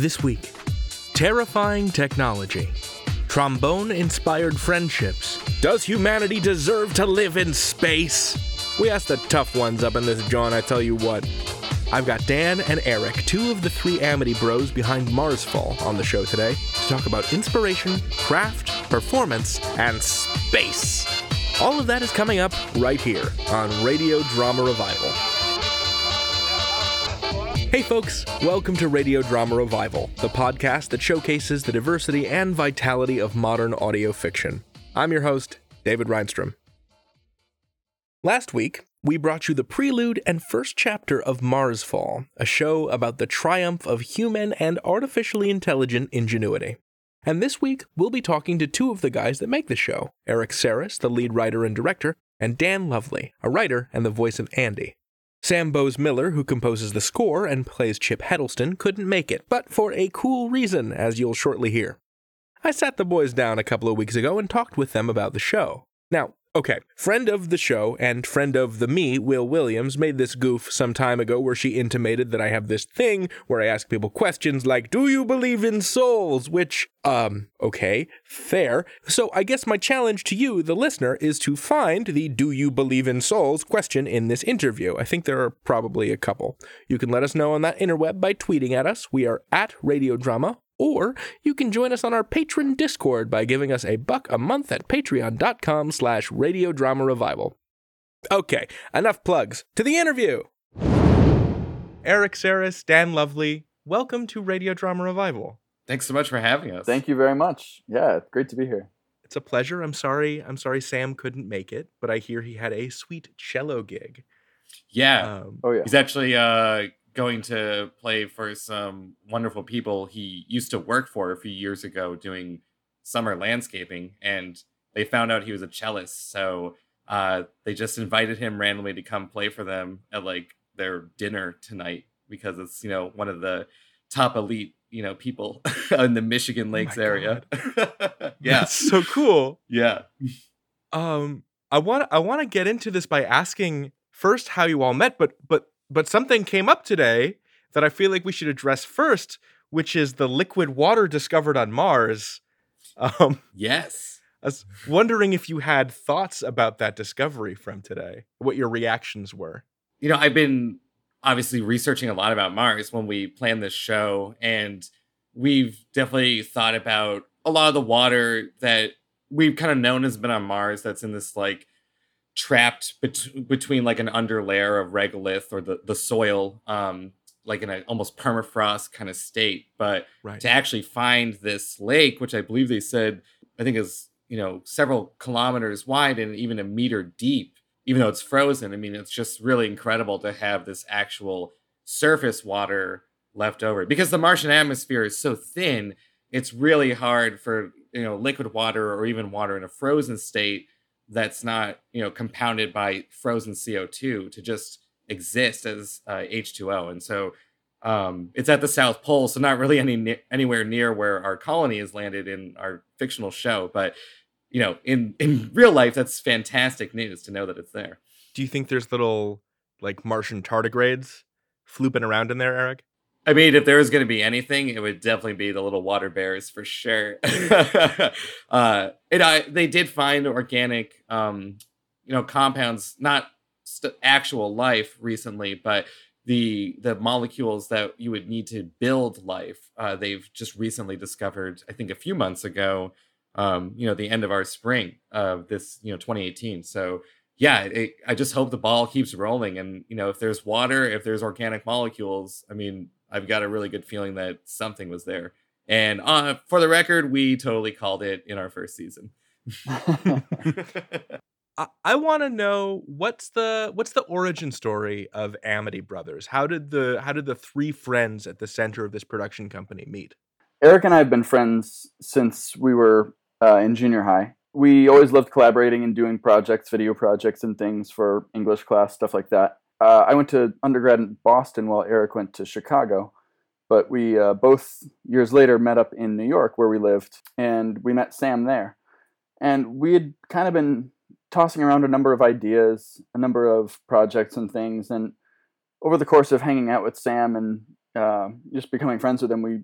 This week, terrifying technology, trombone inspired friendships. Does humanity deserve to live in space? We ask the tough ones up in this joint, I tell you what. I've got Dan and Erik, two of the three Amity bros behind Marsfall, on the show today to talk about inspiration, craft, performance, and space. All of that is coming up right here on Radio Drama Revival. Hey, folks, welcome to Radio Drama Revival, the podcast that showcases the diversity and vitality of modern audio fiction. I'm your host, David Rheinstrom. Last week, we brought you the prelude and first chapter of Marsfall, a show about the triumph of human and artificially intelligent ingenuity. And this week, we'll be talking to two of the guys that make the show Erik Saras, the lead writer and director, and Dan Lovley, a writer and the voice of Andy. Sam Bowes Miller, who composes the score and plays Chip Heddleston, couldn't make it, but for a cool reason, as you'll shortly hear. I sat the boys down a couple of weeks ago and talked with them about the show. Now, Okay, friend of the show and friend of the me, Wil Williams, made this goof some time ago where she intimated that I have this thing where I ask people questions like, Do you believe in souls? Which, um, okay, fair. So I guess my challenge to you, the listener, is to find the Do you believe in souls question in this interview. I think there are probably a couple. You can let us know on that interweb by tweeting at us. We are at Radio Drama or you can join us on our Patreon Discord by giving us a buck a month at patreon.com slash radiodrama revival. Okay, enough plugs. To the interview! Erik Saras, Dan Lovley, welcome to Radio Drama Revival. Thanks so much for having us. Thank you very much. Yeah, great to be here. It's a pleasure. I'm sorry. I'm sorry Sam couldn't make it, but I hear he had a sweet cello gig. Yeah. Um, oh yeah. He's actually uh, going to play for some wonderful people he used to work for a few years ago doing summer landscaping and they found out he was a cellist. So uh, they just invited him randomly to come play for them at like their dinner tonight because it's you know one of the top elite you know people in the michigan oh lakes oh area. Yeah. That's so cool. Yeah. Um i want i want to get into this by asking first how you all met but but but something came up today that I feel like we should address first, which is the liquid water discovered on Mars. Um, yes. I was wondering if you had thoughts about that discovery from today, what your reactions were. You know, I've been obviously researching a lot about Mars when we planned this show, and we've definitely thought about a lot of the water that we've kind of known has been on Mars that's in this like trapped bet- between like an underlayer of regolith or the, the soil um like in an almost permafrost kind of state but right. to actually find this lake which i believe they said i think is you know several kilometers wide and even a meter deep even though it's frozen i mean it's just really incredible to have this actual surface water left over because the martian atmosphere is so thin it's really hard for you know liquid water or even water in a frozen state that's not you know compounded by frozen CO2 to just exist as uh, H2O. And so um, it's at the South Pole, so not really any anywhere near where our colony has landed in our fictional show. But you know, in in real life, that's fantastic news to know that it's there. Do you think there's little like Martian tardigrades flooping around in there, Erik? I mean, if there was going to be anything, it would definitely be the little water bears for sure. uh, it, I, they did find organic, um, you know, compounds, not st- actual life recently, but the the molecules that you would need to build life. Uh, they've just recently discovered, I think, a few months ago. Um, you know, the end of our spring of this, you know, 2018. So yeah, it, I just hope the ball keeps rolling. And you know, if there's water, if there's organic molecules, I mean, I've got a really good feeling that something was there. And uh, for the record, we totally called it in our first season. I, I want to know what's the what's the origin story of Amity Brothers? How did the how did the three friends at the center of this production company meet? Erik and I have been friends since we were uh, in junior high. We always loved collaborating and doing projects, video projects, and things for English class, stuff like that uh, I went to undergrad in Boston while Erik went to Chicago. But we uh, both years later met up in New York where we lived, and we met Sam there. And we had kind of been tossing around a number of ideas, a number of projects and things. And over the course of hanging out with Sam and uh, just becoming friends with him, we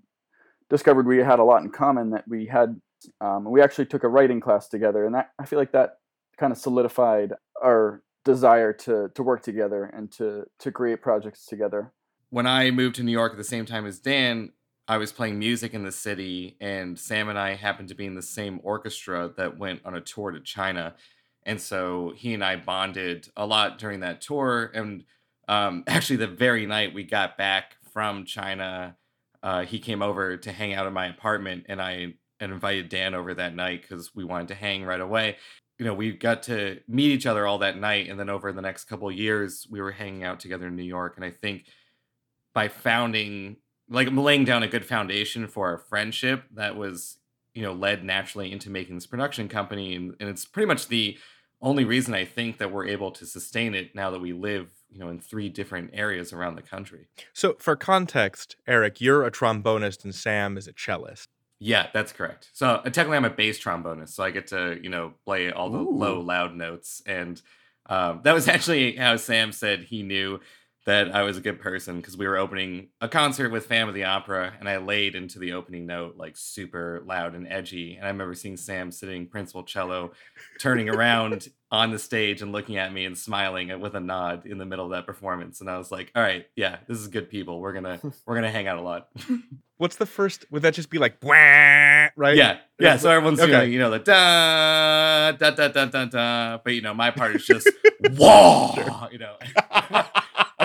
discovered we had a lot in common. That we had, um, we actually took a writing class together, and that I feel like that kind of solidified our desire to to work together and to to create projects together. When I moved to New York at the same time as Dan, I was playing music in the city, and Sam and I happened to be in the same orchestra that went on a tour to China. And so he and I bonded a lot during that tour. And um, actually, the very night we got back from China, uh, he came over to hang out in my apartment, and I and invited Dan over that night because we wanted to hang right away you know, we got to meet each other all that night, and then over the next couple years, we were hanging out together in New York. And I think by founding, like, laying down a good foundation for our friendship, that was, you know, led naturally into making this production company, and, and it's pretty much the only reason I think that we're able to sustain it now that we live, you know, in three different areas around the country. So, for context, Erik, you're a trombonist and Sam is a cellist. Yeah, that's correct. So uh, technically, I'm a bass trombonist, so I get to you know play all the Ooh. low, loud notes, and um, that was actually how Sam said he knew that I was a good person because we were opening a concert with Phantom of the Opera, and I laid into the opening note like super loud and edgy. And I remember seeing Sam sitting principal cello, turning around on the stage and looking at me and smiling uh, with a nod in the middle of that performance. And I was like, "All right, yeah, this is good people. We're gonna we're gonna hang out a lot." What's the first? Would that just be like, right? Yeah, yeah. So everyone's Okay. doing, you know, the da da da da da da. But you know, my part is just whoa. You know,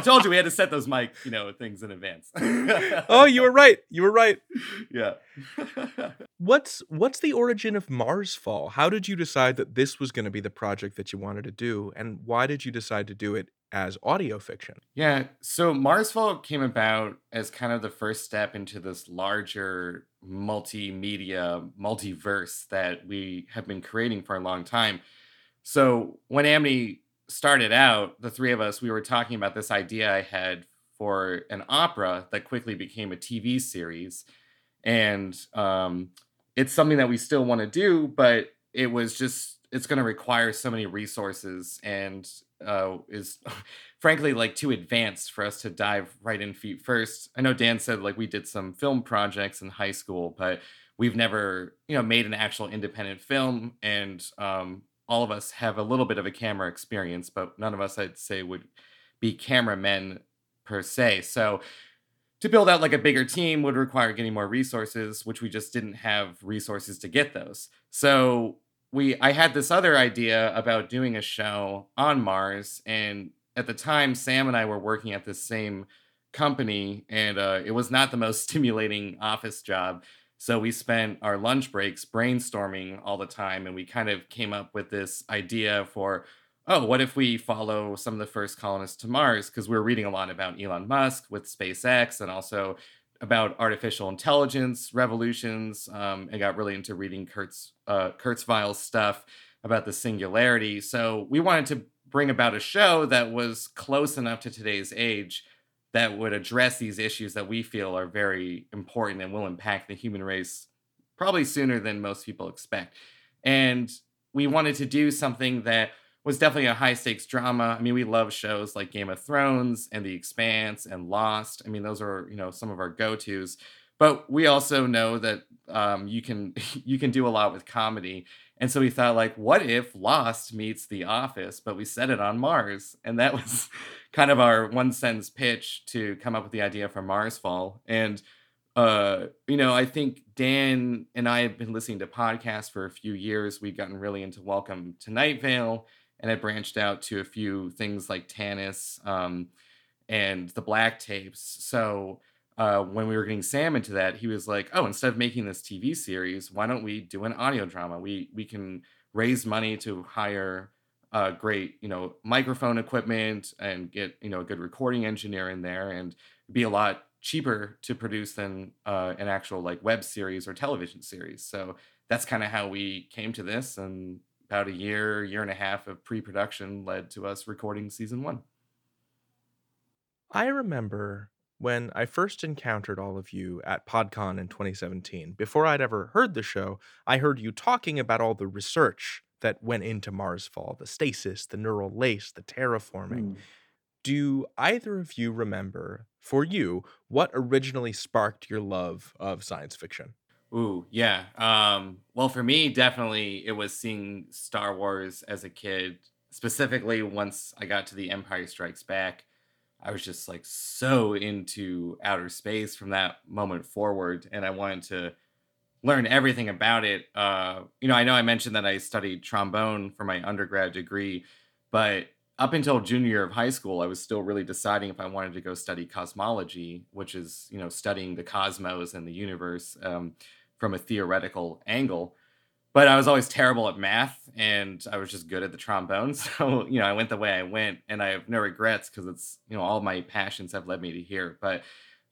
told you we had to set those mic, you know, things in advance. oh, you were right. You were right. yeah. What's what's the origin of Marsfall? How did you decide that this was going to be the project that you wanted to do, and why did you decide to do it as audio fiction? Yeah, so Marsfall came about as kind of the first step into this larger multimedia multiverse that we have been creating for a long time. So when Amity started out, the three of us, we were talking about this idea I had for an opera that quickly became a TV series. And um, it's something that we still want to do, but it was just, it's going to require so many resources and uh, is frankly like too advanced for us to dive right in feet first. I know Dan said like we did some film projects in high school, but we've never you know made an actual independent film, and um, all of us have a little bit of a camera experience, but none of us I'd say would be cameramen per se. So to build out like a bigger team would require getting more resources, which we just didn't have resources to get those. So we I had this other idea about doing a show on Mars, and at the time, Sam and I were working at the same company, and uh, it was not the most stimulating office job. So we spent our lunch breaks brainstorming all the time, and we kind of came up with this idea for, oh, what if we follow some of the first colonists to Mars? Because we were reading a lot about Elon Musk with SpaceX, and also about artificial intelligence revolutions. Um, I got really into reading Kurtz uh, Kurzweil's stuff about the singularity. So we wanted to bring about a show that was close enough to today's age that would address these issues that we feel are very important and will impact the human race probably sooner than most people expect. And we wanted to do something that was definitely a high stakes drama. I mean, we love shows like Game of Thrones and The Expanse and Lost. I mean, those are you know some of our go tos. But we also know that um, you can you can do a lot with comedy, and so we thought like, what if Lost meets The Office, but we set it on Mars, and that was kind of our one sentence pitch to come up with the idea for Marsfall. And uh, you know, I think Dan and I have been listening to podcasts for a few years. We've gotten really into Welcome to Night Vale and I branched out to a few things like Tanis um, and the Black Tapes. So uh, when we were getting Sam into that, he was like, "Oh, instead of making this TV series, why don't we do an audio drama? We we can raise money to hire uh, great, you know, microphone equipment and get you know a good recording engineer in there, and be a lot cheaper to produce than uh, an actual like web series or television series. So that's kind of how we came to this, and about a year, year and a half of pre-production led to us recording season one. I remember when I first encountered all of you at PodCon in 2017. Before I'd ever heard the show, I heard you talking about all the research that went into Marsfall the stasis, the neural lace, the terraforming. Mm. Do either of you remember, for you, what originally sparked your love of science fiction? Ooh, yeah. Um, well, for me, definitely it was seeing Star Wars as a kid. Specifically, once I got to the Empire Strikes Back, I was just like so into outer space from that moment forward, and I wanted to learn everything about it. Uh, you know, I know I mentioned that I studied trombone for my undergrad degree, but up until junior year of high school, I was still really deciding if I wanted to go study cosmology, which is you know studying the cosmos and the universe um, from a theoretical angle. But I was always terrible at math, and I was just good at the trombone. So you know, I went the way I went, and I have no regrets because it's you know all my passions have led me to here. But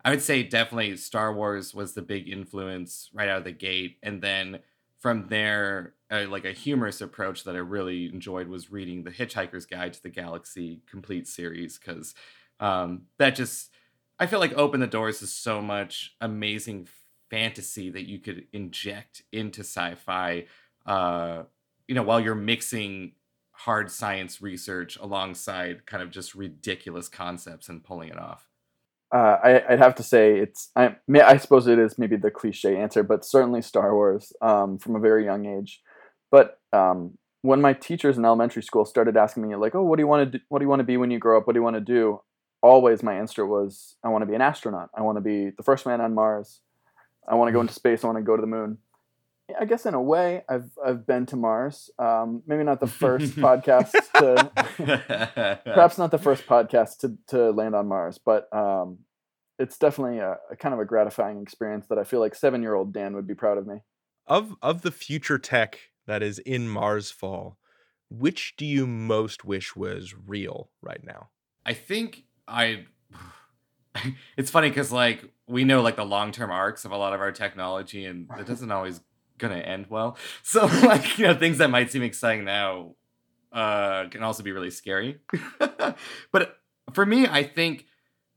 I would say definitely Star Wars was the big influence right out of the gate, and then from there, uh, like a humorous approach that I really enjoyed was reading the Hitchhiker's Guide to the Galaxy complete series because um, that just I feel like opened the doors to so much amazing fantasy that you could inject into sci-fi. Uh, you know, while you're mixing hard science research alongside kind of just ridiculous concepts and pulling it off uh, I, would have to say it's. I, I suppose it is maybe the cliche answer, but certainly Star Wars um, from a very young age. But um, when my teachers in elementary school started asking me like, "Oh, what do you want to do? What do you want to be when you grow up? What do you want to do?" Always my answer was, "I want to be an astronaut. I want to be the first man on Mars. I want to go into space. I want to go to the moon." I guess in a way, I've I've been to Mars. Um, maybe not the first podcast to, perhaps not the first podcast to to land on Mars, but um, it's definitely a, a, kind of a gratifying experience that I feel like seven year old Dan would be proud of me. Of of the future tech that is in Marsfall, which do you most wish was real right now? I think I. It's funny because like we know like the long term arcs of a lot of our technology, and it doesn't always gonna end well. So like you know things that might seem exciting now uh, can also be really scary. but for me, I think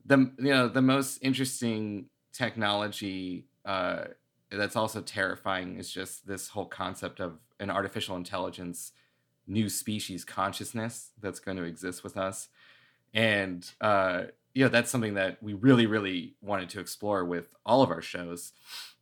the you know the most interesting technology uh, that's also terrifying is just this whole concept of an artificial intelligence new species consciousness that's going to exist with us and uh, you know that's something that we really really wanted to explore with all of our shows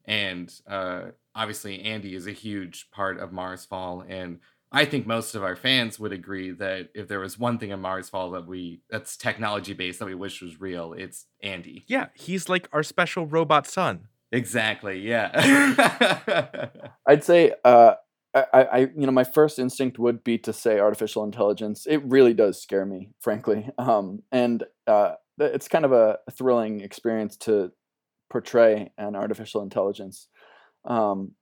and uh, obviously Andy is a huge part of Marsfall, and I think most of our fans would agree that if there was one thing in Marsfall that we that's technology based that we wish was real, it's Andy. Yeah, he's like our special robot son. Exactly. Yeah. I'd say uh, I, I, you know, my first instinct would be to say artificial intelligence. It really does scare me, frankly. Um, and uh, it's kind of a thrilling experience to portray an artificial intelligence. Um,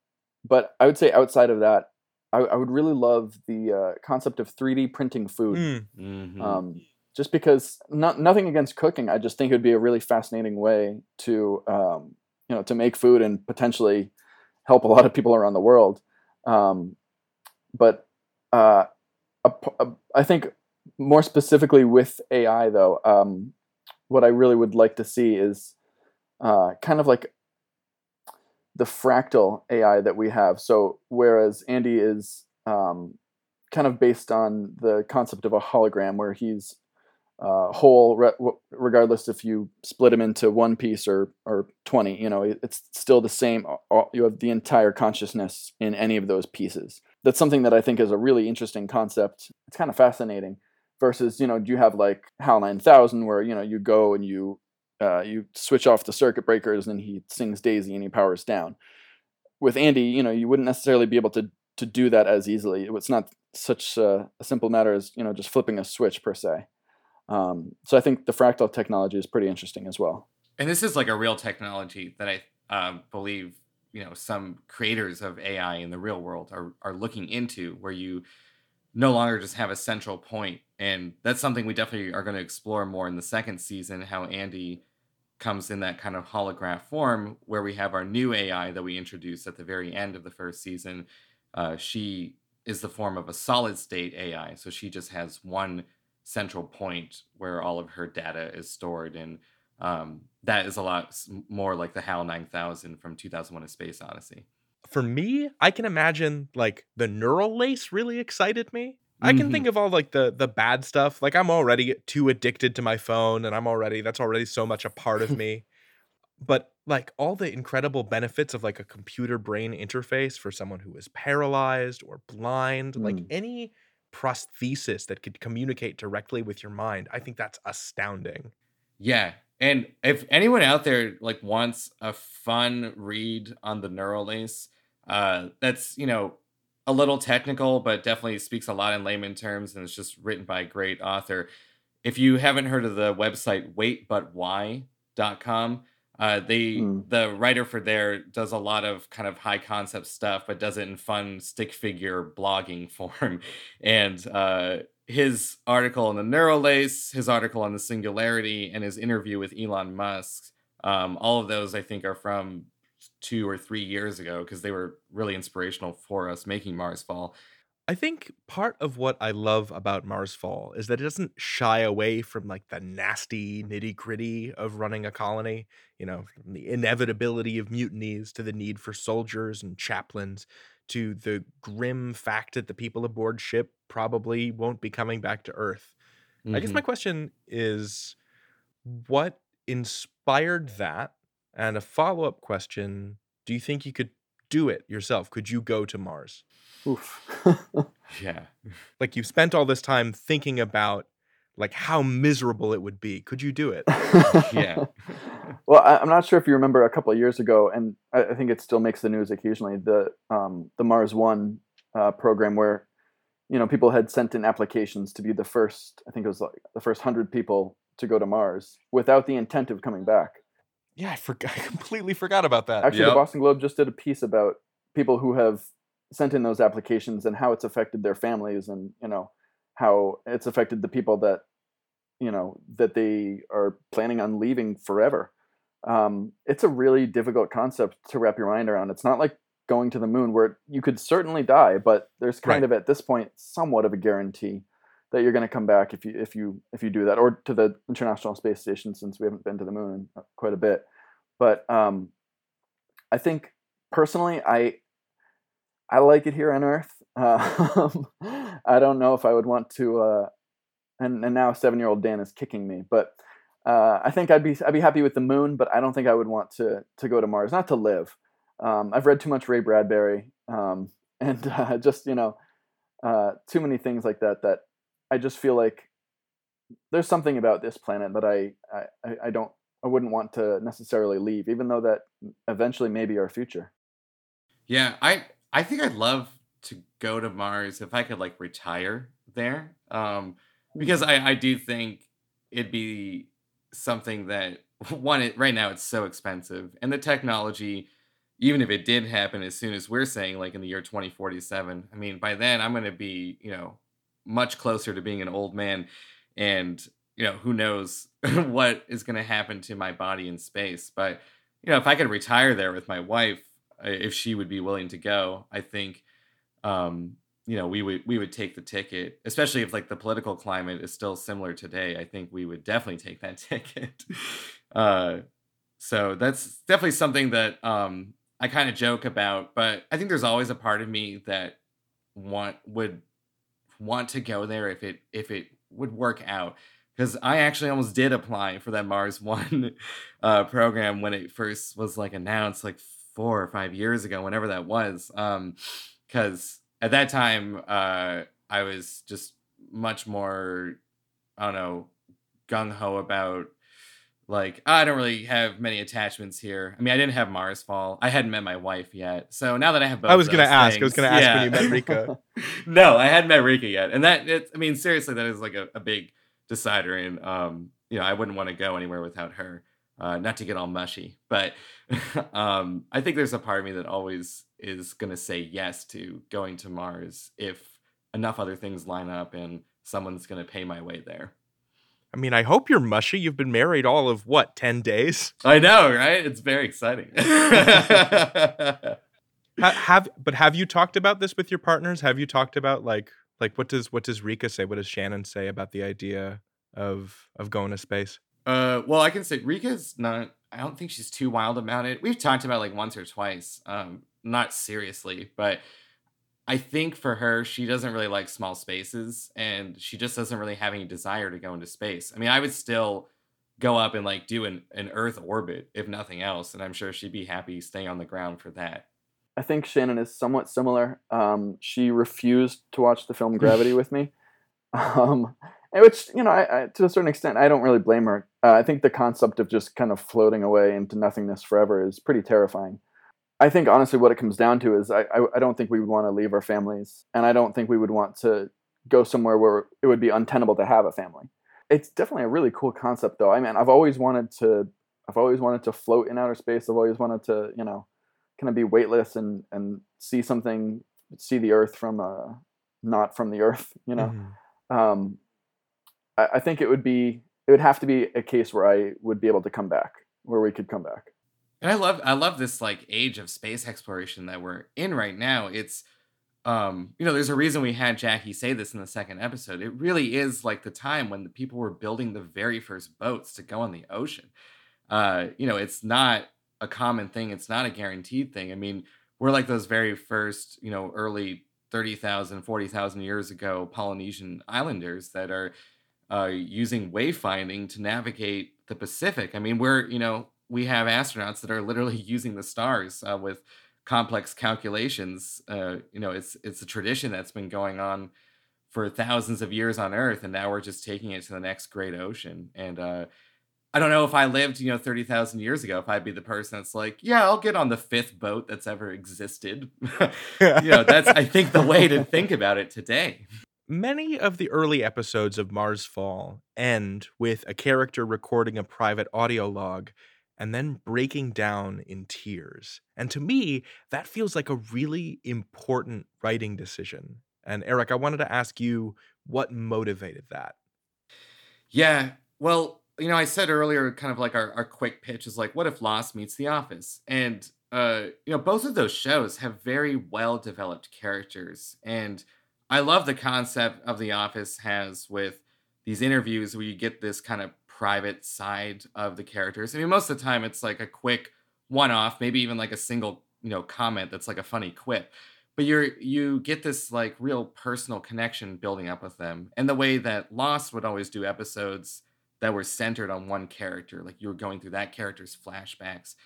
but I would say outside of that, I, I would really love the uh, concept of 3D printing food. Mm. Mm-hmm. Um, just because not nothing against cooking, I just think it would be a really fascinating way to um, you know to make food and potentially help a lot of people around the world. Um, but uh, a, a, I think more specifically with AI, though, um, what I really would like to see is uh, kind of like the fractal AI that we have. So whereas Andy is um, kind of based on the concept of a hologram, where he's uh, whole, re- regardless if you split him into one piece or or twenty. You know, it's still the same. You have the entire consciousness in any of those pieces. That's something that I think is a really interesting concept. It's kind of fascinating. Versus, you know, do you have like HAL 9000, where you know you go and you uh, you switch off the circuit breakers and he sings Daisy and he powers down. With Andy, you know, you wouldn't necessarily be able to to do that as easily. It's not such a, a simple matter as you know just flipping a switch per se. Um, so I think the fractal technology is pretty interesting as well. And this is like a real technology that I uh, believe you know some creators of AI in the real world are are looking into, where you no longer just have a central point, and that's something we definitely are going to explore more in the second season. How Andy comes in that kind of holograph form where we have our new AI that we introduced at the very end of the first season. Uh, she is the form of a solid state AI. So she just has one central point where all of her data is stored. And um, that is a lot more like the HAL 9000 from 2001 A Space Odyssey. For me, I can imagine like the neural lace really excited me. I can Mhm. think of all like the the bad stuff. Like I'm already too addicted to my phone and I'm already that's already so much a part of me. But like all the incredible benefits of like a computer brain interface for someone who is paralyzed or blind, like Mm. any prosthesis that could communicate directly with your mind, I think that's astounding. Yeah. And if anyone out there like wants a fun read on the neural lace, uh, that's you know a little technical, but definitely speaks a lot in layman terms, and it's just written by a great author. If you haven't heard of the website waitbutwhy.com, uh, they Mm. the writer for there does a lot of kind of high concept stuff, but does it in fun stick figure blogging form. And uh, his article on the neural lace, his article on the Singularity, and his interview with Elon Musk. Um, all of those, I think, are from two or three years ago because they were really inspirational for us making Marsfall. I think part of what I love about Marsfall is that it doesn't shy away from like the nasty nitty gritty of running a colony, you know, from the inevitability of mutinies to the need for soldiers and chaplains to the grim fact that the people aboard ship probably won't be coming back to Earth. I guess Mhm. my question is what inspired that? And a follow up question do you think you could do it yourself? Could you go to Mars? Oof. yeah. like you've spent all this time thinking about like how miserable it would be could you do it Yeah. well, I, I'm not sure if you remember a couple of years ago, and I, I think it still makes the news occasionally. The um, the Mars One uh, program, where you know people had sent in applications to be the first. I think it was like the first hundred people to go to Mars without the intent of coming back. Yeah i forgot i completely forgot about that Actually, Yep. the Boston Globe just did a piece about people who have sent in those applications and how it's affected their families, and you know how it's affected the people that you know that they are planning on leaving forever. Um, it's a really difficult concept to wrap your mind around. It's not like going to the moon where you could certainly die, but there's kind Right. of at this point somewhat of a guarantee that you're going to come back if you if you if you do that, or to the International Space Station since we haven't been to the moon uh, quite a bit. But um, I think personally, I I like it here on Earth. Um, I don't know if I would want to. Uh, and and now seven year old Dan is kicking me, but uh, I think I'd be I'd be happy with the moon, but I don't think I would want to to go to Mars, not to live. Um, I've read too much Ray Bradbury, um, and uh, just you know, uh, too many things like that. That I just feel like there's something about this planet that I I, I- don't I wouldn't want to necessarily leave, even though that eventually may be our future. Yeah, I I think I'd love to go to Mars if I could like retire there. Um because I I do think it'd be something that one it, right now it's so expensive and the technology even if it did happen as soon as we're saying like in the year 2047 i mean by then i'm going to be you know much closer to being an old man and you know who knows what is going to happen to my body in space. But you know if i could retire there with my wife uh, if she would be willing to go i think um you know we would we would take the ticket especially if like the political climate is still similar today i think we would definitely take that ticket. Uh so that's definitely something that um i kind of joke about but i think there's always a part of me that want would want to go there if it if it would work out because I actually almost did apply for that Mars One uh, program when it first was like announced, like four or five years ago, whenever that was. Because at that time, uh, I was just much more, I don't know, gung ho about like I don't really have many attachments here. I mean, I didn't have Marsfall. I hadn't met my wife yet. So now that I have both, i was gonna those ask i was gonna ask when you yeah. met rika no, I hadn't met Rika yet, and that it, I mean, seriously, that is like a, a big decider, and um, you know, I wouldn't want to go anywhere without her. Uh, not to get all mushy, but um, I think there's a part of me that always is gonna say yes to going to Mars if enough other things line up and someone's gonna pay my way there. I mean i hope you're mushy you've been married all of what 10 days I know, right? It's very exciting. ha- have but have you talked about this with your partners have you talked about like like what does what does rika say what does shannon say about the idea of of going to space Uh, well, I can say Rika's not. I don't think she's too wild about it. We've talked about it, like once or twice. Um, not seriously, but I think for her, she doesn't really like small spaces and she just doesn't really have any desire to go into space. I mean, I would still go up and like do an, an Earth orbit, if nothing else. And I'm sure she'd be happy staying on the ground for that. I think Shannon is somewhat similar. Um, she refused to watch the film Gravity with me, um, which you know, I, I, to a certain extent, I don't really blame her. Uh, I think the concept of just kind of floating away into nothingness forever is pretty terrifying. I think honestly, what it comes down to is I, I, I don't think we would want to leave our families, and I don't think we would want to go somewhere where it would be untenable to have a family. It's definitely a really cool concept, though. I mean, I've always wanted to, I've always wanted to float in outer space. I've always wanted to, you know, kind of be weightless and and see something, see the Earth from uh, not from the Earth. You know, mm-hmm. um, I, I think it would be, it would have to be a case where I would be able to come back, where we could come back. And I love I love this like age of space exploration that we're in right now. It's um, you know, there's a reason we had Jackie say this in the second episode. It really is like the time when the people were building the very first boats to go on the ocean. Uh, you know, it's not a common thing, it's not a guaranteed thing. I mean, we're like those very first, you know, early 30,000, 40,000 years ago Polynesian islanders that are uh, using wayfinding to navigate the Pacific. I mean, we're, you know, we have astronauts that are literally using the stars uh, with complex calculations. Uh, you know, it's it's a tradition that's been going on for thousands of years on Earth, and now we're just taking it to the next great ocean. And uh, I don't know if I lived, you know, thirty thousand years ago, if I'd be the person that's like, yeah, I'll get on the fifth boat that's ever existed. you know, that's I think the way to think about it today. Many of the early episodes of Marsfall end with a character recording a private audio log and then breaking down in tears. And to me, that feels like a really important writing decision. And Erik, I wanted to ask you what motivated that. Yeah. Well, you know, I said earlier, kind of like our, our quick pitch is like, what if Lost meets The Office? And, uh, you know, both of those shows have very well developed characters. And I love the concept of The Office has with these interviews where you get this kind of private side of the characters. I mean, most of the time it's like a quick one off, maybe even like a single, you know, comment that's like a funny quip. But you're you get this like real personal connection building up with them. And the way that Lost would always do episodes that were centered on one character, like you were going through that character's flashbacks.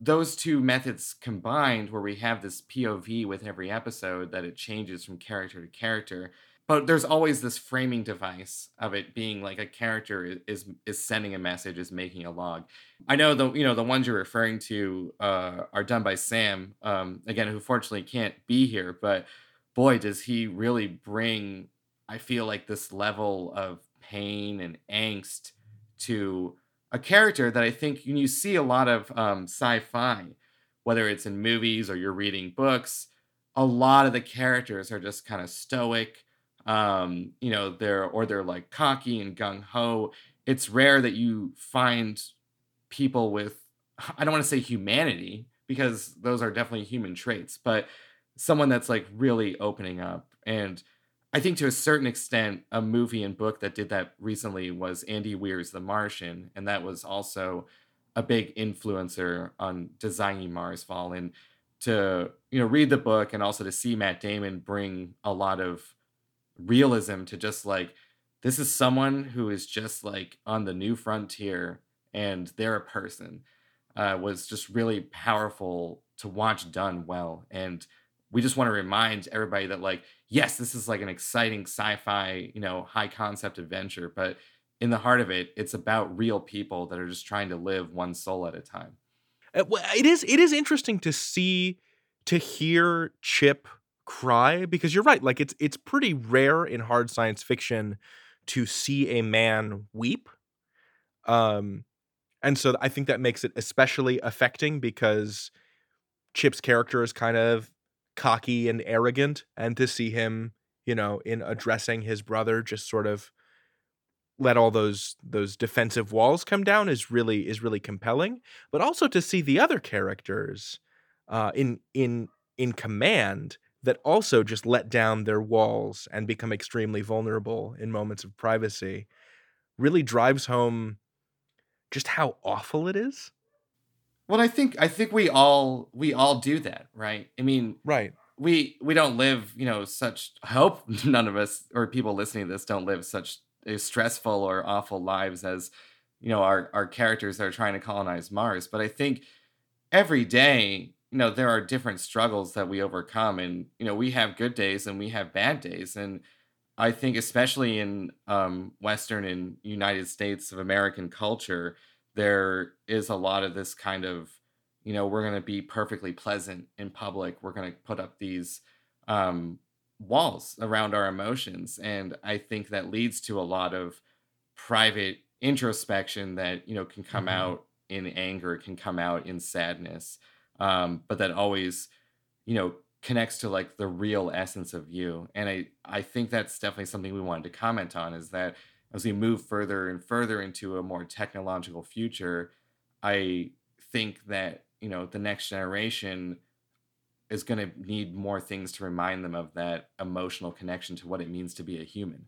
Those two methods combined, where we have this POV with every episode that it changes from character to character, but there's always this framing device of it being like a character is is sending a message is making a log. I know the you know the ones you're referring to uh, are done by sam um, again who fortunately can't be here but boy does he really bring i feel like this level of pain and angst to a character that i think you see a lot of um, sci-fi whether it's in movies or you're reading books a lot of the characters are just kind of stoic um, you know, they're or they're like cocky and gung ho. It's rare that you find people with I don't want to say humanity because those are definitely human traits, but someone that's like really opening up. And I think to a certain extent, a movie and book that did that recently was Andy Weir's The Martian, and that was also a big influencer on designing Marsfall. And to you know read the book and also to see Matt Damon bring a lot of realism to just like this is someone who is just like on the new frontier and they're a person uh, was just really powerful to watch done well. And we just want to remind everybody that like yes this is like an exciting sci-fi you know high concept adventure but in the heart of it it's about real people that are just trying to live one soul at a time. Uh, it is it is interesting to see to hear chip cry because you're right like it's it's pretty rare in hard science fiction to see a man weep um and so i think that makes it especially affecting because chip's character is kind of cocky and arrogant and to see him you know in addressing his brother just sort of let all those those defensive walls come down is really is really compelling but also to see the other characters uh in in in command that also just let down their walls and become extremely vulnerable in moments of privacy really drives home just how awful it is. Well i think i think we all we all do that right? I mean right. we we don't live, you know, such I hope none of us or people listening to this don't live such stressful or awful lives as you know our our characters that are trying to colonize Mars. But I think every day, you know, there are different struggles that we overcome, and you know, we have good days and we have bad days, and I think especially in um, Western and United States of American culture, there is a lot of this kind of you know we're going to be perfectly pleasant in public we're going to put up these um, walls around our emotions and i think that leads to a lot of private introspection that you know can come mm-hmm. out in anger can come out in sadness um, but that always you know connects to like the real essence of you and i i think that's definitely something we wanted to comment on is that as we move further and further into a more technological future i think that you know the next generation is going to need more things to remind them of that emotional connection to what it means to be a human.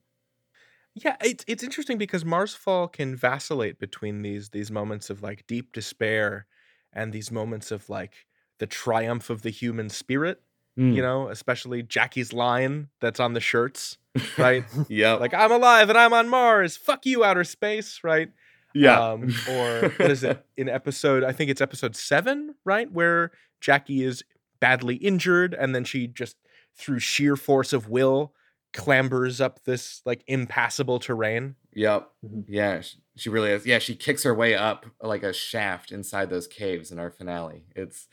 Yeah, it's it's interesting because Marsfall can vacillate between these these moments of like deep despair and these moments of like the triumph of the human spirit. Mm. You know, especially Jackie's line that's on the shirts, right? yeah, like I'm alive and I'm on Mars. Fuck you, outer space, right? Yeah. Um, or what is it in episode? I think it's episode seven, right, where Jackie is badly injured, and then she just through sheer force of will clambers up this like impassable terrain. Yep. Mm-hmm. Yeah, she really is. Yeah, she kicks her way up like a shaft inside those caves in our finale. It's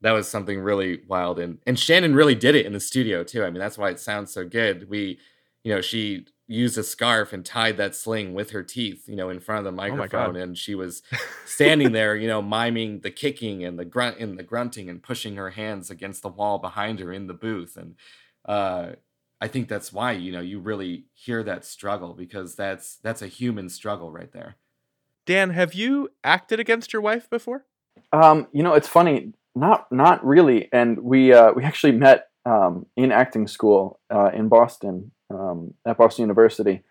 that was something really wild and and Shannon really did it in the studio too. I mean, that's why it sounds so good. We, you know, she used a scarf and tied that sling with her teeth, you know, in front of the oh microphone, oh and she was standing there, you know, miming the kicking and the grunt and the grunting and pushing her hands against the wall behind her in the booth, and uh, I think that's why you know you really hear that struggle because that's that's a human struggle right there. Dan, have you acted against your wife before? Um, you know, it's funny, not not really, and we uh, we actually met um, in acting school uh, in Boston um, at Boston University.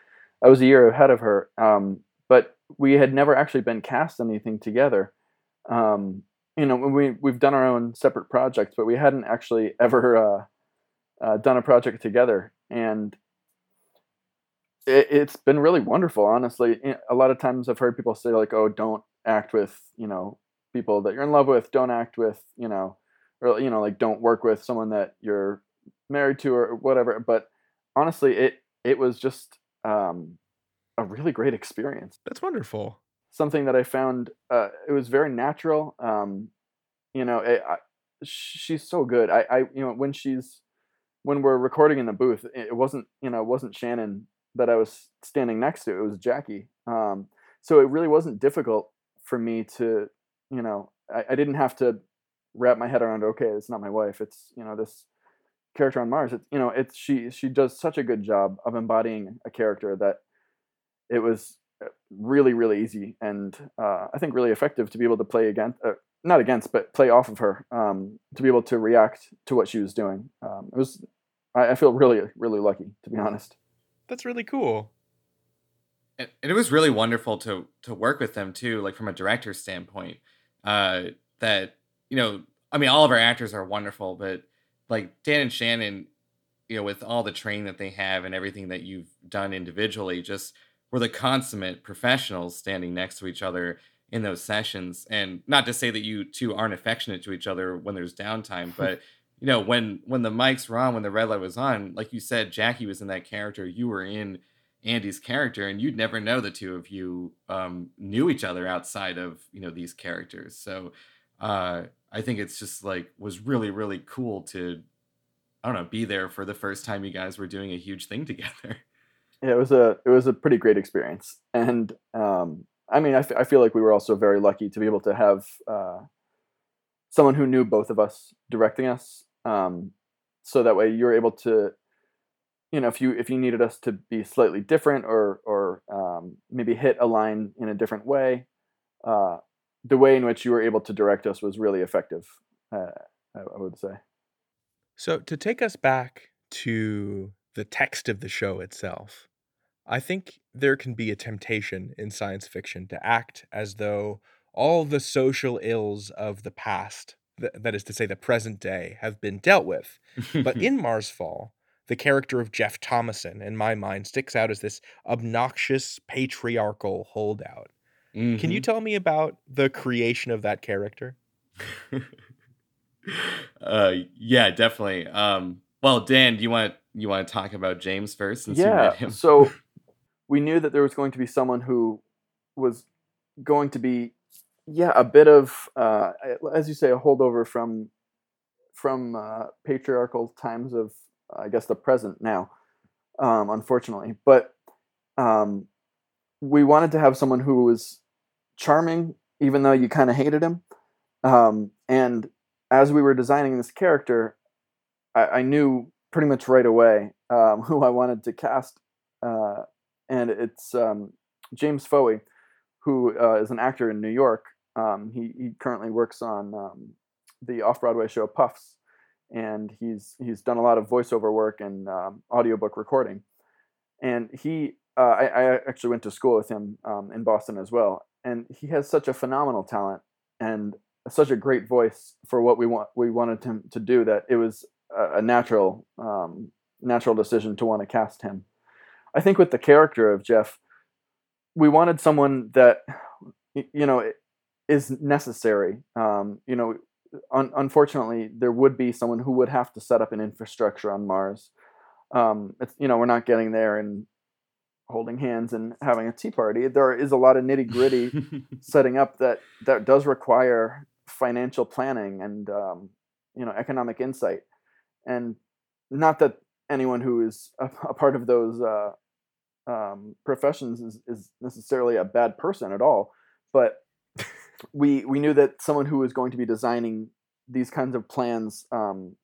I was a year ahead of her, um, but we had never actually been cast anything together. Um, you know, we we've done our own separate projects, but we hadn't actually ever uh, uh, done a project together, and it, has been really wonderful. Honestly, a lot of times I've heard people say like, "Oh, don't act with you know people that you're in love with. Don't act with you know." Or you know, like don't work with someone that you're married to or whatever. But honestly, it it was just um, a really great experience. That's wonderful. Something that I found uh, it was very natural. Um, you know, it, I, she's so good. I, I, you know, when she's when we're recording in the booth, it wasn't you know it wasn't Shannon that I was standing next to. It was Jackie. Um, so it really wasn't difficult for me to, you know, I, I didn't have to wrap my head around. Okay, it's not my wife. It's you know this character on Mars. It's you know, it's she she does such a good job of embodying a character that it was uh, really really easy and uh, I think really effective to be able to play against, uh, not against, but play off of her um, to be able to react to what she was doing. Um, it was I, I, feel really really lucky to be honest. That's really cool. And it was really wonderful to to work with them too, like from a director's standpoint. Uh, that you know, I mean, all of our actors are wonderful, but like Dan and Shannon, you know, with all the training that they have and everything that you've done individually, just were the consummate professionals standing next to each other in those sessions. And not to say that you two aren't affectionate to each other when there's downtime, but you know, when when the mics were on, when the red light was on, like you said, Jackie was in that character, you were in Andy's character, and you'd never know the two of you um, knew each other outside of you know these characters. So uh, I think it's just like was really really cool to I don't know be there for the first time you guys were doing a huge thing together. Yeah, it was a it was a pretty great experience, and um, I mean I, f- I feel like we were also very lucky to be able to have uh, someone who knew both of us directing us, um, so that way you're able to you know if you if you needed us to be slightly different or or um, maybe hit a line in a different way uh, the way in which you were able to direct us was really effective. Uh, I would say. So to take us back to the text of the show itself, I think there can be a temptation in science fiction to act as though all the social ills of the past th- that is to say, the present day, have been dealt with. But in Marsfall, the character of Jeff Thomason, in my mind, sticks out as this obnoxious patriarchal holdout. Mm-hmm. Can you mm-hmm. tell me about the creation of that character? uh, yeah, definitely. Um, well, Dan, do you want you want to talk about James first? yeah. so we knew that there was going to be someone who was going to be, yeah, a bit of, uh, as you say, a holdover from from uh, patriarchal times of, I guess, the present now, um, unfortunately. But um, we wanted to have someone who was charming, even though you kind of hated him. Um, and as we were designing this character, I, I knew pretty much right away um, who I wanted to cast, uh, and it's um, James Foey, who uh, is an actor in New York. Um, he, he currently works on um, the off Broadway show Puffs, and he's he's done a lot of voiceover work and um, audiobook recording. And he, uh, I, I, actually went to school with him um, in Boston as well, and he has such a phenomenal talent and such a great voice for what we want we wanted him to do that it was a, a natural um, natural decision to want to cast him. I think with the character of Jeff, we wanted someone that you know is necessary. Um, you know, un- unfortunately, there would be someone who would have to set up an infrastructure on Mars. Um, it's you know we're not getting there and holding hands and having a tea party. There is a lot of nitty gritty setting up that that does require financial planning and um, you know economic insight, and not that anyone who is a, a part of those uh, um, professions is, is necessarily a bad person at all, but we we knew that someone who was going to be designing these kinds of plans, um,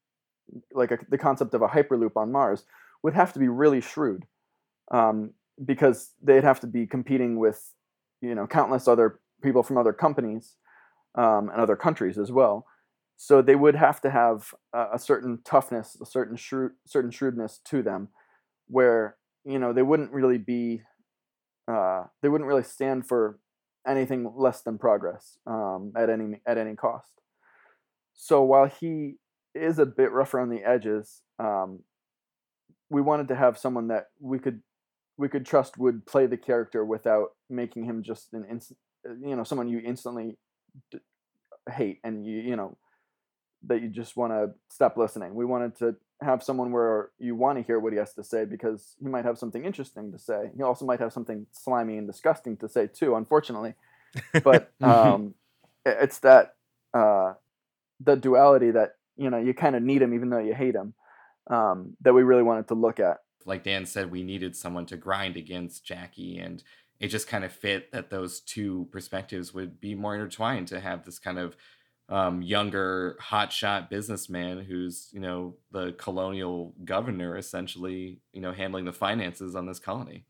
like a, the concept of a hyperloop on Mars, would have to be really shrewd, um, because they'd have to be competing with, you know, countless other people from other companies um, and other countries as well. So they would have to have a, a certain toughness, a certain shrewd, certain shrewdness to them, where you know they wouldn't really be, uh, they wouldn't really stand for anything less than progress um, at any at any cost. So while he is a bit rougher on the edges, um, we wanted to have someone that we could we could trust would play the character without making him just an instant, you know, someone you instantly d- hate and you you know that you just want to stop listening. We wanted to have someone where you want to hear what he has to say because he might have something interesting to say. He also might have something slimy and disgusting to say too, unfortunately. But um, it's that uh, the duality that you know you kind of need him even though you hate him um, that we really wanted to look at. Like Dan said, we needed someone to grind against Jackie, and it just kind of fit that those two perspectives would be more intertwined to have this kind of um, younger hotshot businessman who's you know the colonial governor essentially you know handling the finances on this colony.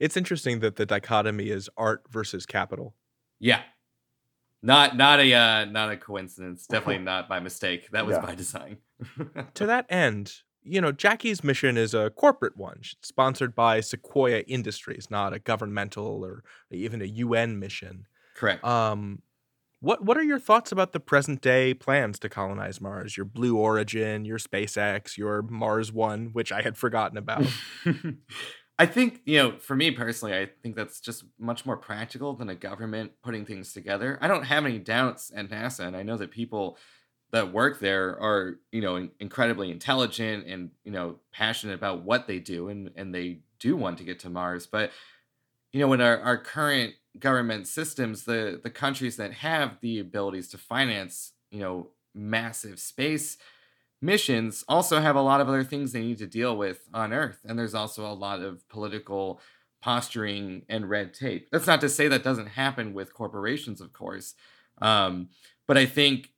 It's interesting that the dichotomy is art versus capital. Yeah. Not not a uh, not a coincidence. Definitely not by mistake. That was yeah. by design. To that end you know jackie's mission is a corporate one. She's sponsored by sequoia industries not a governmental or even a un mission. Correct. Um what what are your thoughts about the present day plans to colonize Mars? Your Blue Origin, your SpaceX, your Mars One, which I had forgotten about. I think, you know, for me personally, I think that's just much more practical than a government putting things together. I don't have any doubts at NASA, and I know that people that work there are, you know, incredibly intelligent and, you know, passionate about what they do and and they do want to get to Mars. But, you know, when our, our current government systems, the the countries that have the abilities to finance, you know, massive space missions also have a lot of other things they need to deal with on Earth, and there's also a lot of political posturing and red tape. That's not to say that doesn't happen with corporations, of course, um, but I think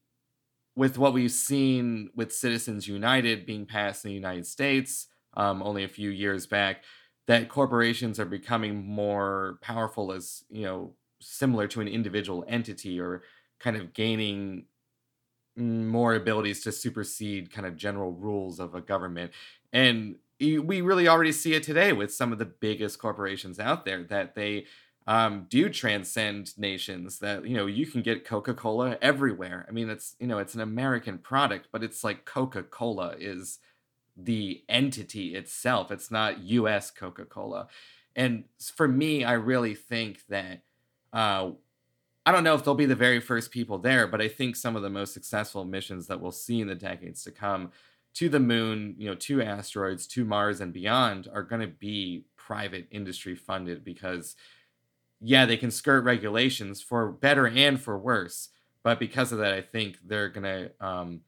with what we've seen with Citizens United being passed in the United States um, only a few years back that corporations are becoming more powerful as you know similar to an individual entity or kind of gaining more abilities to supersede kind of general rules of a government. And we really already see it today with some of the biggest corporations out there that they um, do transcend nations that you know you can get coca-cola everywhere. I mean it's you know it's an american product but it's like coca-cola is the entity itself it's not us coca-cola and for me i really think that uh, i don't know if they'll be the very first people there but i think some of the most successful missions that we'll see in the decades to come to the moon you know to asteroids to mars and beyond are going to be private industry funded because yeah, they can skirt regulations for better and for worse. But because of that, I think they're going to um,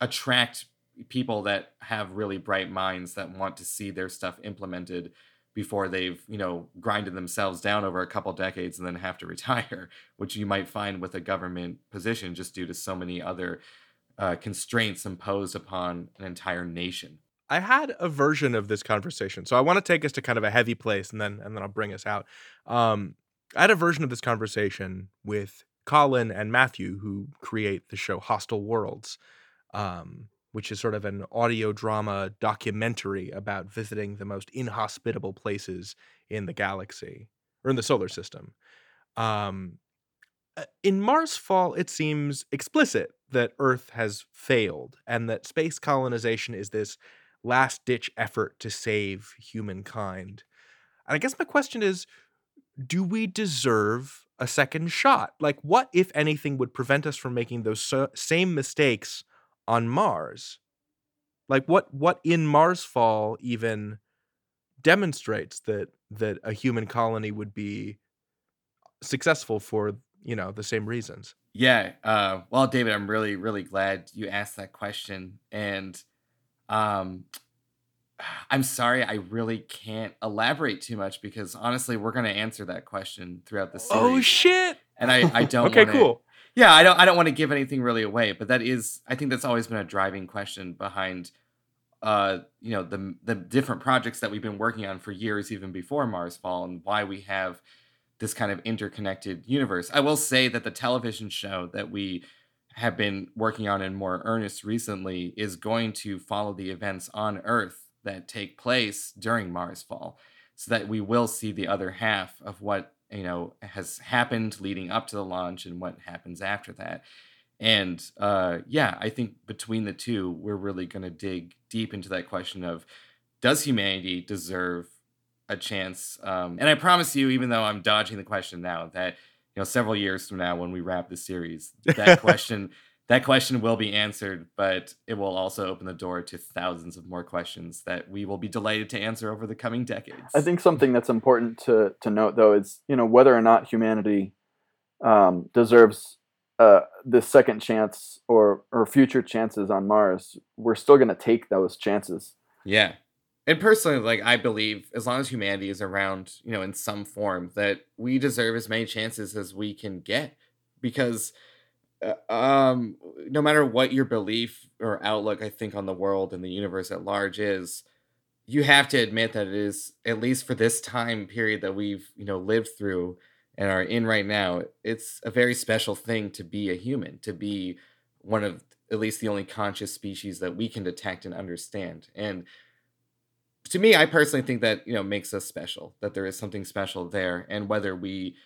attract people that have really bright minds that want to see their stuff implemented before they've you know grinded themselves down over a couple decades and then have to retire which you might find with a government position just due to so many other uh, constraints imposed upon an entire nation I had a version of this conversation, so I want to take us to kind of a heavy place, and then and then I'll bring us out. Um, I had a version of this conversation with Colin and Matthew, who create the show Hostile Worlds, um, which is sort of an audio drama documentary about visiting the most inhospitable places in the galaxy or in the solar system. Um, uh, in Marsfall, it seems explicit that Earth has failed and that space colonization is this last ditch effort to save humankind. And I guess my question is do we deserve a second shot? Like, what, if anything, would prevent us from making those so- same mistakes on Mars? Like, what, what in Marsfall even demonstrates that that a human colony would be successful for you know the same reasons? Yeah. Uh, well, David, I'm really, really glad you asked that question, and um, I'm sorry, I really can't elaborate too much because honestly, we're going to answer that question throughout the oh, series. Oh shit! And I, I don't. okay, wanna, cool. Yeah, I don't. I don't want to give anything really away, but that is, I think that's always been a driving question behind, uh, you know, the the different projects that we've been working on for years, even before Marsfall, and why we have this kind of interconnected universe. I will say that the television show that we have been working on in more earnest recently is going to follow the events on Earth that take place during Marsfall so that we will see the other half of what you know has happened leading up to the launch and what happens after that. And uh, yeah i think between the two we're really going to dig deep into that question of does humanity deserve a chance um, and i promise you even though i'm dodging the question now that you know several years from now when we wrap the series that question that question will be answered, but it will also open the door to thousands of more questions that we will be delighted to answer over the coming decades. I think something that's important to to note, though, is you know whether or not humanity um, deserves uh, this second chance or or future chances on Mars. We're still going to take those chances. Yeah, and personally, like I believe, as long as humanity is around, you know, in some form, that we deserve as many chances as we can get, because um, no matter what your belief or outlook, I think, on the world and the universe at large is, you have to admit that it is, at least for this time period that we've, you know, lived through and are in right now, it's a very special thing to be a human, to be one of at least the only conscious species that we can detect and understand. And to me, I personally think that, you know, makes us special, that there is something special there. And whether we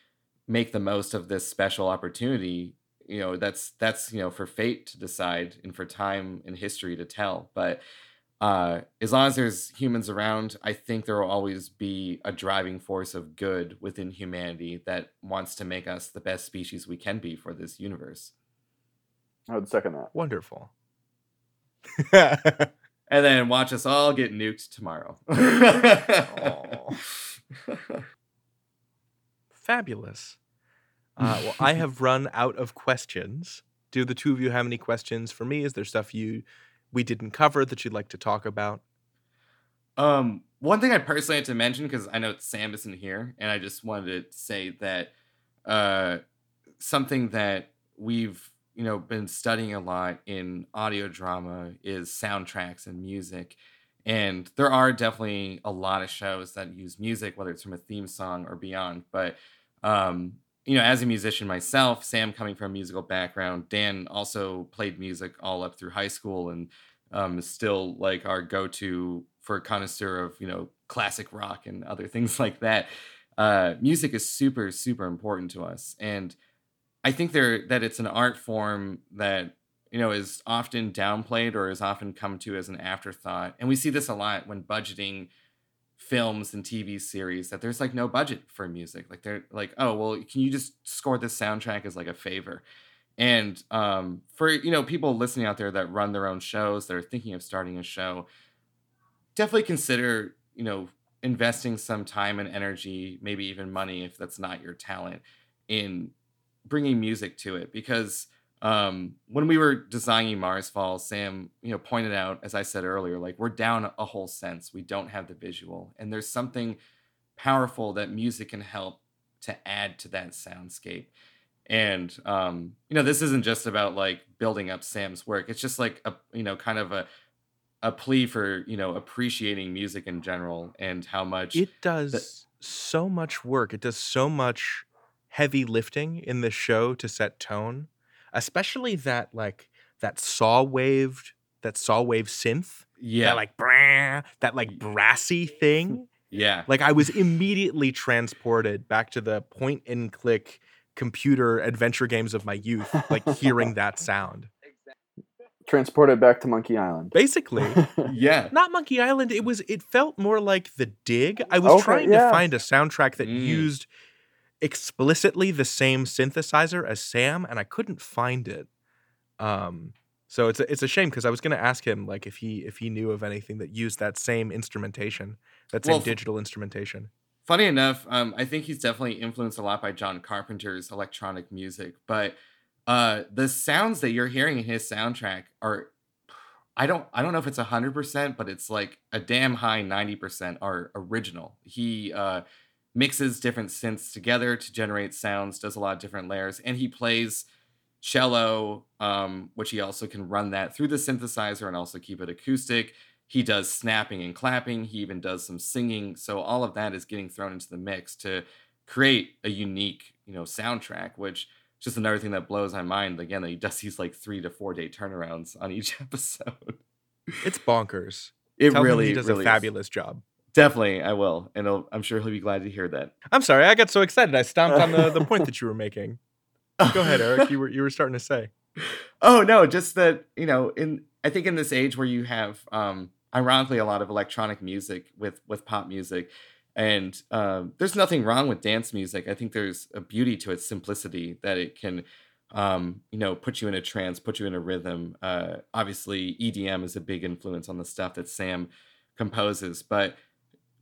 make the most of this special opportunity you know that's that's you know for fate to decide and for time and history to tell but uh, as long as there's humans around i think there will always be a driving force of good within humanity that wants to make us the best species we can be for this universe. I would second that. Wonderful. And then watch us all get nuked tomorrow. Fabulous uh, well, I have run out of questions. Do the two of you have any questions for me? Is there stuff you we didn't cover that you'd like to talk about? Um, one thing I personally had to mention because I know Sam isn't here, and I just wanted to say that uh, something that we've you know been studying a lot in audio drama is soundtracks and music. And there are definitely a lot of shows that use music, whether it's from a theme song or beyond. But um, you know, as a musician myself, Sam coming from a musical background, Dan also played music all up through high school and um, is still like our go-to for connoisseur of you know classic rock and other things like that. uh, music is super super important to us, and I think there that it's an art form that you know is often downplayed or is often come to as an afterthought, and we see this a lot when budgeting films and TV series that there's like no budget for music. Like they're like, oh well, can you just score this soundtrack as like a favor? And um, for you know people listening out there that run their own shows, that are thinking of starting a show, definitely consider you know investing some time and energy, maybe even money if that's not your talent, in bringing music to it because um, when we were designing Marsfall, Sam, you know, pointed out, as I said earlier, like we're down a whole sense. We don't have the visual, and there's something powerful that music can help to add to that soundscape. And um, you know, this isn't just about like building up Sam's work. It's just like a you know, kind of a a plea for you know appreciating music in general and how much it does so much work. It does so much heavy lifting in the show to set tone especially that like that saw waved that saw wave synth yeah. that like brah, that like brassy thing. Yeah. Like i was immediately transported back to the point and click computer adventure games of my youth like hearing that sound. Transported back to Monkey Island. basically. Yeah. Not monkey island it was it felt more like the dig. I was Okay, trying yeah. to find a soundtrack that Mm. used explicitly the same synthesizer as sam and i couldn't find it um so it's a, it's a shame because i was going to ask him like if he if he knew of anything that used that same instrumentation that same Well, digital instrumentation funny enough, um, I think he's definitely influenced a lot by John Carpenter's electronic music. But uh, the sounds that you're hearing in his soundtrack are, I don't, I don't know if it's hundred percent, but it's like a damn high ninety percent are original. He uh, mixes different synths together to generate sounds, does a lot of different layers, and he plays cello, um, which he also can run that through the synthesizer and also keep it acoustic. He does snapping and clapping. He even does some singing. So all of that is getting thrown into the mix to create a unique, you know, soundtrack, which is just another thing that blows my mind. Again, that he does these like three to four day turnarounds on each episode. it's bonkers It Tell really he does really a is. fabulous job Definitely, I will, and I'll, I'm sure he'll be glad to hear that. i'm sorry i got so excited i stomped on the, the point that you were making. Go ahead eric you were you were starting to say. Oh no, just that you know, in I think in this age where you have um ironically a lot of electronic music with with pop music and um, there's nothing wrong with dance music i think there's a beauty to its simplicity that it can um, you know put you in a trance put you in a rhythm. Uh, obviously edm is a big influence on the stuff that sam composes but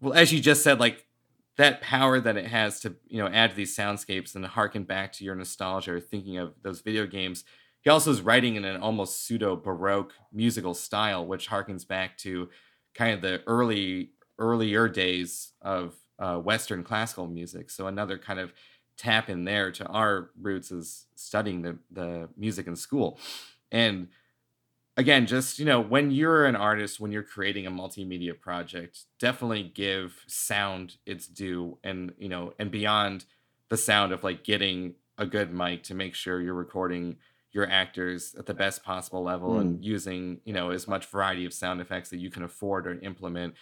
well as you just said like that power that it has to you know add to these soundscapes and harken back to your nostalgia or thinking of those video games he also is writing in an almost pseudo baroque musical style which harkens back to kind of the early earlier days of uh, western classical music. So another kind of tap in there to our roots is studying the, the music in school. And again just you know when you're an artist when you're creating a multimedia project definitely give sound its due and you know and beyond the sound of like getting a good mic to make sure you're recording your actors at the best possible level and mm. using you know as much variety of sound effects that you can afford or implement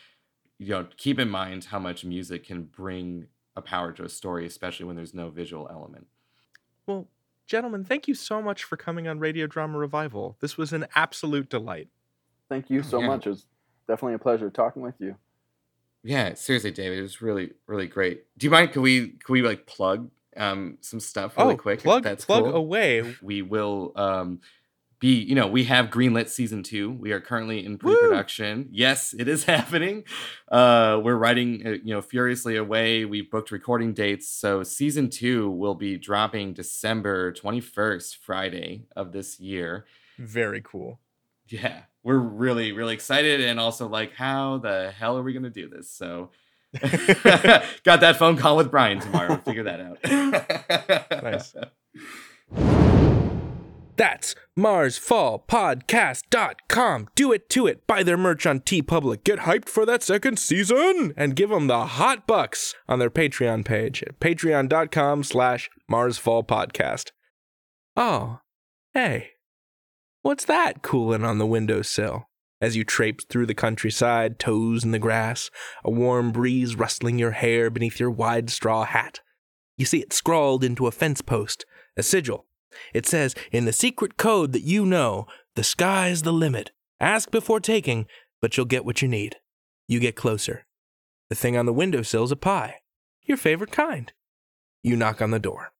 you know keep in mind how much music can bring a power to a story especially when there's no visual element. Well, gentlemen, thank you so much for coming on Radio Drama Revival. This was an absolute delight. Thank you so Yeah. much. It was definitely a pleasure talking with you. Yeah, seriously, David, it was really, really great. Do you mind? Can we, can we like plug um some stuff really oh, quick? plug That's plug cool? away. We will um be, you know, we have greenlit season two. We are currently in pre-production. Yes, it is happening. Uh, we're writing, uh, you know, furiously away. We've booked recording dates, so season two will be dropping December twenty first, Friday of this year. Very cool. Yeah, we're really, really excited, and also like, how the hell are we gonna do this? So, got that phone call with Brian tomorrow. Figure that out. Nice. That's MarsFallPodcast.com. Do it to it. Buy their merch on TeePublic. Get hyped for that second season and give them the hot bucks on their Patreon page at patreon.com slash MarsFallPodcast. Oh, hey, what's that cooling on the windowsill? as you traipse through the countryside, toes in the grass, a warm breeze rustling your hair beneath your wide straw hat. You see it scrawled into a fence post, a sigil. It says, in the secret code that you know, the sky's the limit. Ask before taking, but you'll get what you need. You get closer. The thing on the windowsill's a pie, your favorite kind. You knock on the door.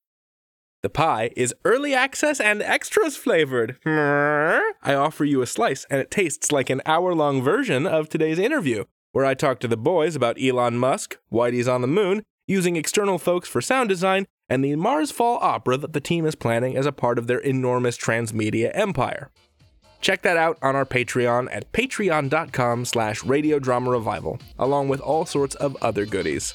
The pie is early access and extras flavored. I offer you a slice, and it tastes like an hour long version of today's interview, where I talk to the boys about Elon Musk, Whitey's on the moon, using external folks for sound design, and the Marsfall Opera that the team is planning as a part of their enormous transmedia empire. Check that out on our Patreon at patreon.com slash radiodrama revival, along with all sorts of other goodies.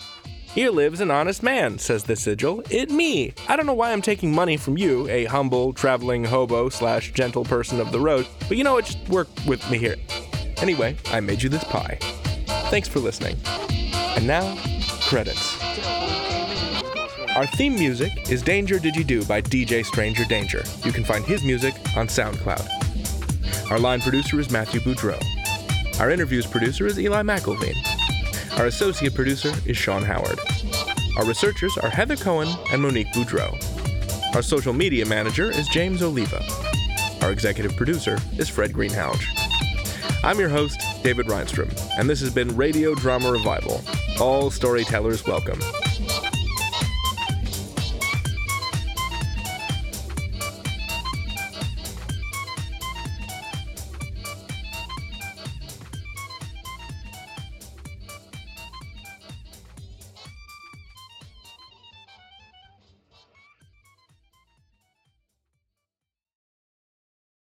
Here lives an honest man, says the sigil. It me. I don't know why I'm taking money from you, a humble, traveling hobo slash gentle person of the road, but you know what? Just work with me here. Anyway, I made you this pie. Thanks for listening. And now, credits. Our theme music is Danger Did You Do by DJ Stranger Danger. You can find his music on SoundCloud. Our line producer is Matthew Boudreau. Our interviews producer is Eli McElveen. Our associate producer is Sean Howard. Our researchers are Heather Cohen and Monique Boudreau. Our social media manager is James Oliva. Our executive producer is Fred Greenhalgh. I'm your host, David Rheinstrom, and this has been Radio Drama Revival. All storytellers welcome.